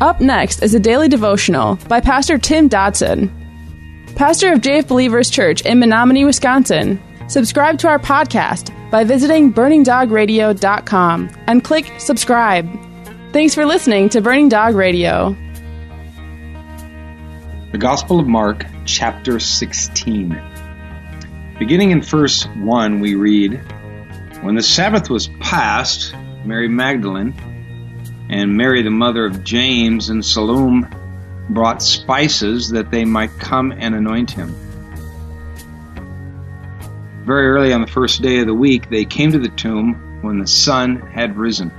Up next is a daily devotional by Pastor Tim Dodson, pastor of JF Believers Church in Menominee, Wisconsin. Subscribe to our podcast by visiting burningdogradio.com and click subscribe. Thanks for listening to Burning Dog Radio. The Gospel of Mark, chapter 16. Beginning in verse 1, we read When the Sabbath was past, Mary Magdalene and Mary, the mother of James and Salome, brought spices that they might come and anoint him. Very early on the first day of the week, they came to the tomb when the sun had risen.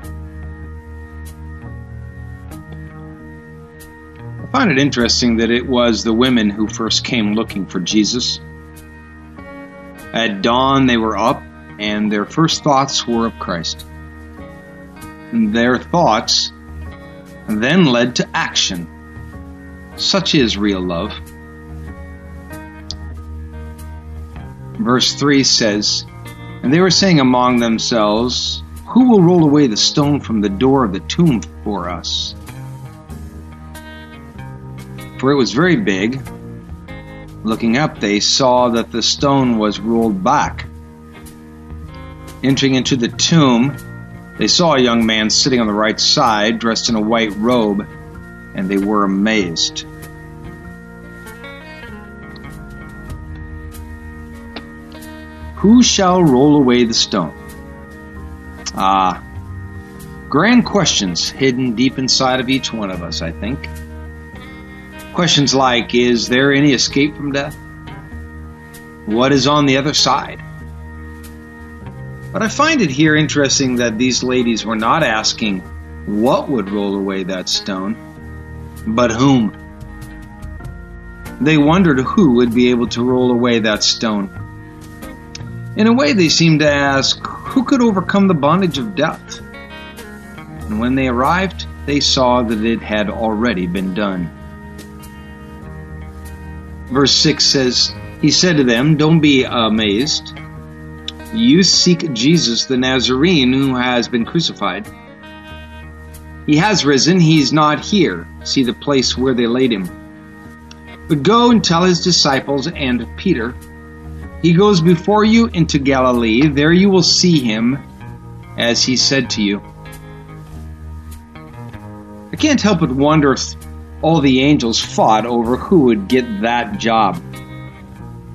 I find it interesting that it was the women who first came looking for Jesus. At dawn, they were up, and their first thoughts were of Christ. Their thoughts then led to action. Such is real love. Verse 3 says, And they were saying among themselves, Who will roll away the stone from the door of the tomb for us? For it was very big. Looking up, they saw that the stone was rolled back. Entering into the tomb, they saw a young man sitting on the right side, dressed in a white robe, and they were amazed. Who shall roll away the stone? Ah, grand questions hidden deep inside of each one of us, I think. Questions like Is there any escape from death? What is on the other side? But I find it here interesting that these ladies were not asking what would roll away that stone, but whom. They wondered who would be able to roll away that stone. In a way, they seemed to ask who could overcome the bondage of death. And when they arrived, they saw that it had already been done. Verse 6 says, He said to them, Don't be amazed. You seek Jesus the Nazarene who has been crucified. He has risen, he's not here. See the place where they laid him. But go and tell his disciples and Peter, He goes before you into Galilee. There you will see him, as he said to you. I can't help but wonder if all the angels fought over who would get that job.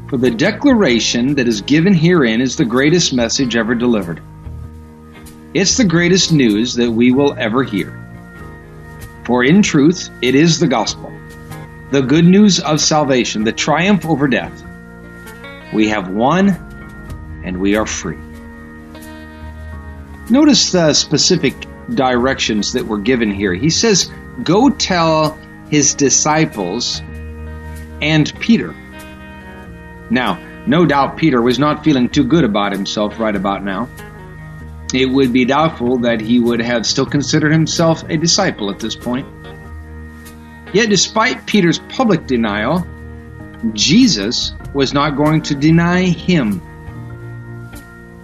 For the declaration that is given herein is the greatest message ever delivered. It's the greatest news that we will ever hear. For in truth, it is the gospel, the good news of salvation, the triumph over death. We have won and we are free. Notice the specific directions that were given here. He says, Go tell his disciples and Peter. Now, no doubt Peter was not feeling too good about himself right about now. It would be doubtful that he would have still considered himself a disciple at this point. Yet, despite Peter's public denial, Jesus was not going to deny him.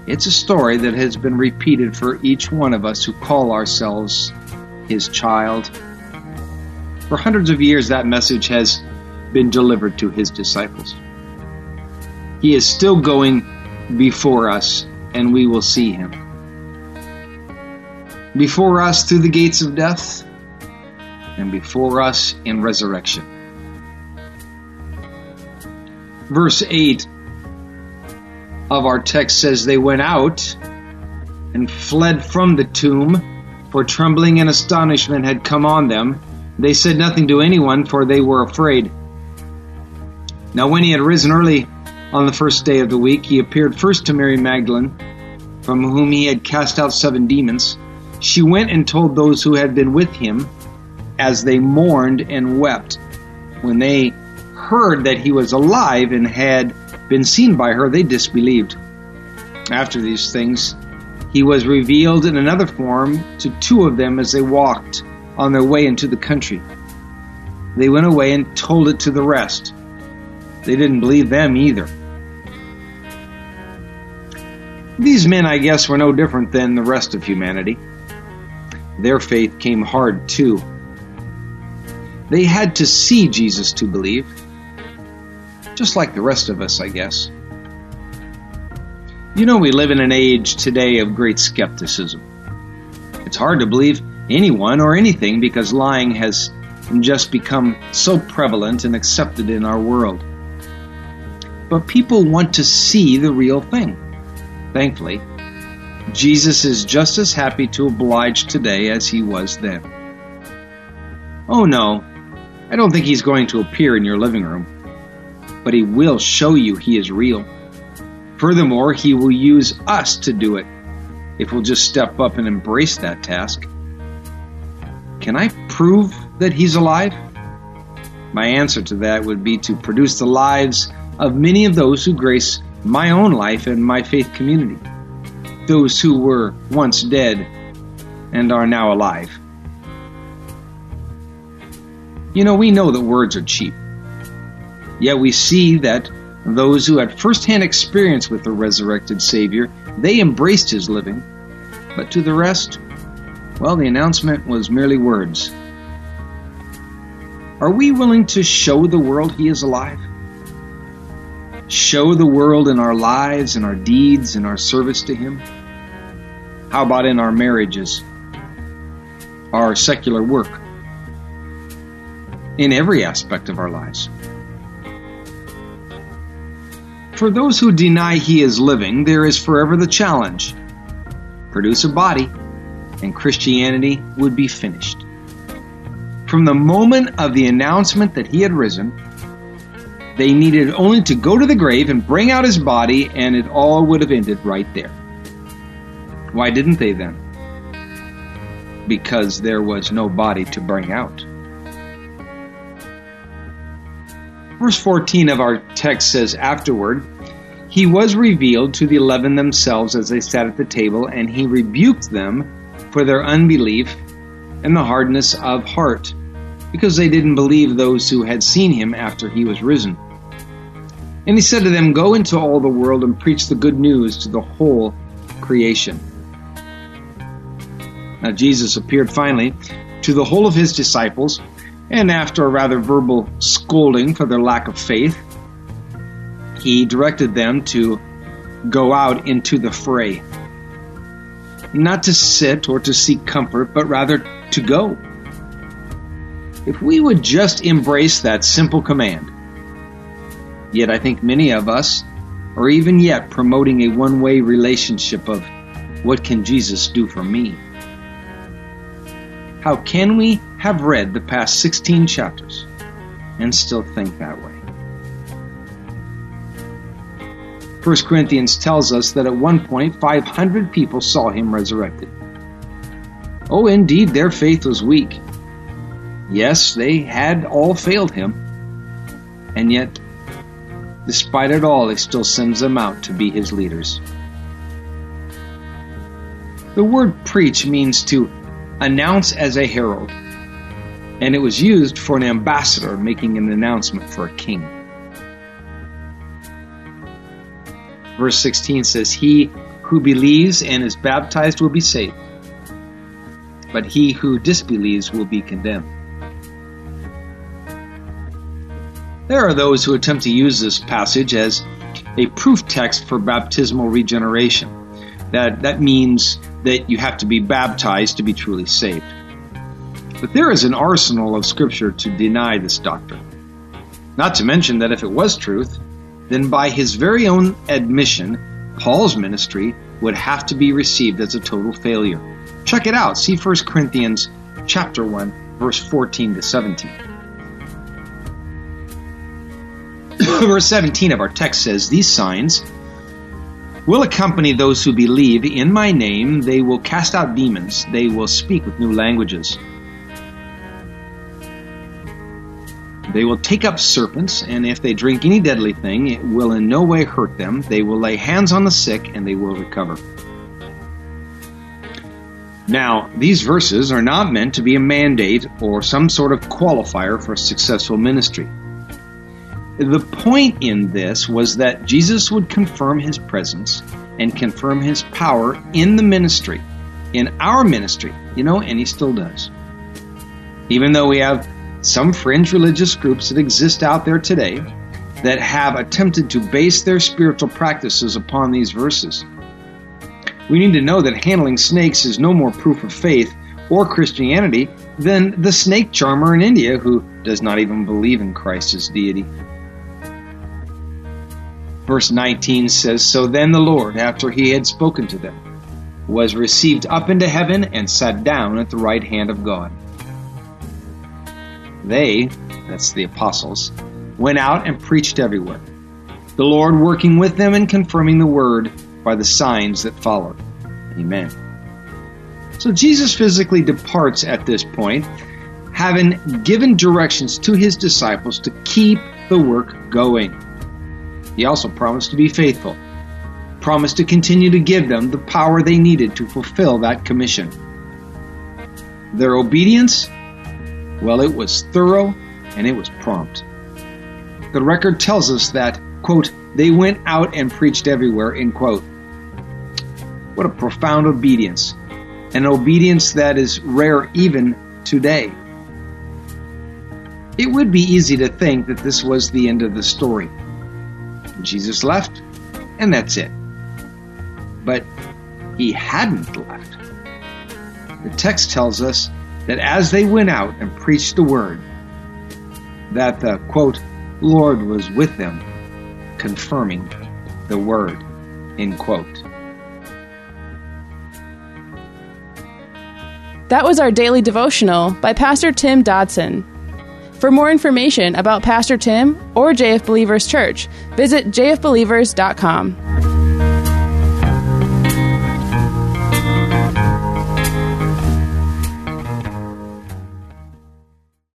It's a story that has been repeated for each one of us who call ourselves his child. For hundreds of years, that message has been delivered to his disciples. He is still going before us, and we will see him. Before us through the gates of death, and before us in resurrection. Verse 8 of our text says, They went out and fled from the tomb, for trembling and astonishment had come on them. They said nothing to anyone, for they were afraid. Now, when he had risen early on the first day of the week, he appeared first to Mary Magdalene, from whom he had cast out seven demons. She went and told those who had been with him as they mourned and wept. When they heard that he was alive and had been seen by her, they disbelieved. After these things, he was revealed in another form to two of them as they walked on their way into the country. They went away and told it to the rest. They didn't believe them either. These men, I guess, were no different than the rest of humanity. Their faith came hard too. They had to see Jesus to believe. Just like the rest of us, I guess. You know, we live in an age today of great skepticism. It's hard to believe anyone or anything because lying has just become so prevalent and accepted in our world. But people want to see the real thing. Thankfully, Jesus is just as happy to oblige today as he was then. Oh no, I don't think he's going to appear in your living room, but he will show you he is real. Furthermore, he will use us to do it if we'll just step up and embrace that task. Can I prove that he's alive? My answer to that would be to produce the lives of many of those who grace my own life and my faith community, those who were once dead and are now alive. You know, we know that words are cheap. Yet we see that those who had firsthand experience with the resurrected Savior, they embraced his living. But to the rest, well, the announcement was merely words. Are we willing to show the world he is alive? Show the world in our lives, in our deeds, in our service to him? How about in our marriages, our secular work, in every aspect of our lives? For those who deny he is living, there is forever the challenge produce a body, and Christianity would be finished. From the moment of the announcement that he had risen, they needed only to go to the grave and bring out his body, and it all would have ended right there. Why didn't they then? Because there was no body to bring out. Verse 14 of our text says, Afterward, he was revealed to the eleven themselves as they sat at the table, and he rebuked them for their unbelief and the hardness of heart, because they didn't believe those who had seen him after he was risen. And he said to them, Go into all the world and preach the good news to the whole creation. Now, Jesus appeared finally to the whole of his disciples and after a rather verbal scolding for their lack of faith, he directed them to go out into the fray. Not to sit or to seek comfort, but rather to go. If we would just embrace that simple command, yet I think many of us are even yet promoting a one way relationship of what can Jesus do for me? How can we have read the past 16 chapters and still think that way? 1 Corinthians tells us that at one point 500 people saw him resurrected. Oh, indeed, their faith was weak. Yes, they had all failed him. And yet, despite it all, he still sends them out to be his leaders. The word preach means to announce as a herald, and it was used for an ambassador making an announcement for a king. Verse 16 says, He who believes and is baptized will be saved, but he who disbelieves will be condemned. There are those who attempt to use this passage as a proof text for baptismal regeneration. That, that means that you have to be baptized to be truly saved. But there is an arsenal of scripture to deny this doctrine. Not to mention that if it was truth, then by his very own admission, Paul's ministry would have to be received as a total failure. Check it out. See 1 Corinthians chapter 1, verse 14 to 17. Verse 17 of our text says, These signs will accompany those who believe in my name. They will cast out demons. They will speak with new languages. They will take up serpents, and if they drink any deadly thing, it will in no way hurt them. They will lay hands on the sick, and they will recover. Now, these verses are not meant to be a mandate or some sort of qualifier for successful ministry. The point in this was that Jesus would confirm his presence and confirm his power in the ministry, in our ministry, you know, and he still does. Even though we have some fringe religious groups that exist out there today that have attempted to base their spiritual practices upon these verses. We need to know that handling snakes is no more proof of faith or Christianity than the snake charmer in India who does not even believe in Christ as deity. Verse 19 says So then the Lord, after he had spoken to them, was received up into heaven and sat down at the right hand of God. They, that's the apostles, went out and preached everywhere, the Lord working with them and confirming the word by the signs that followed. Amen. So Jesus physically departs at this point, having given directions to his disciples to keep the work going. He also promised to be faithful, promised to continue to give them the power they needed to fulfill that commission. Their obedience, well, it was thorough and it was prompt. The record tells us that, quote, they went out and preached everywhere, end quote. What a profound obedience, an obedience that is rare even today. It would be easy to think that this was the end of the story. Jesus left, and that's it. But he hadn't left. The text tells us that as they went out and preached the word, that the quote, Lord was with them, confirming the word, end quote. That was our daily devotional by Pastor Tim Dodson. For more information about Pastor Tim or JF Believers Church, visit jfbelievers.com.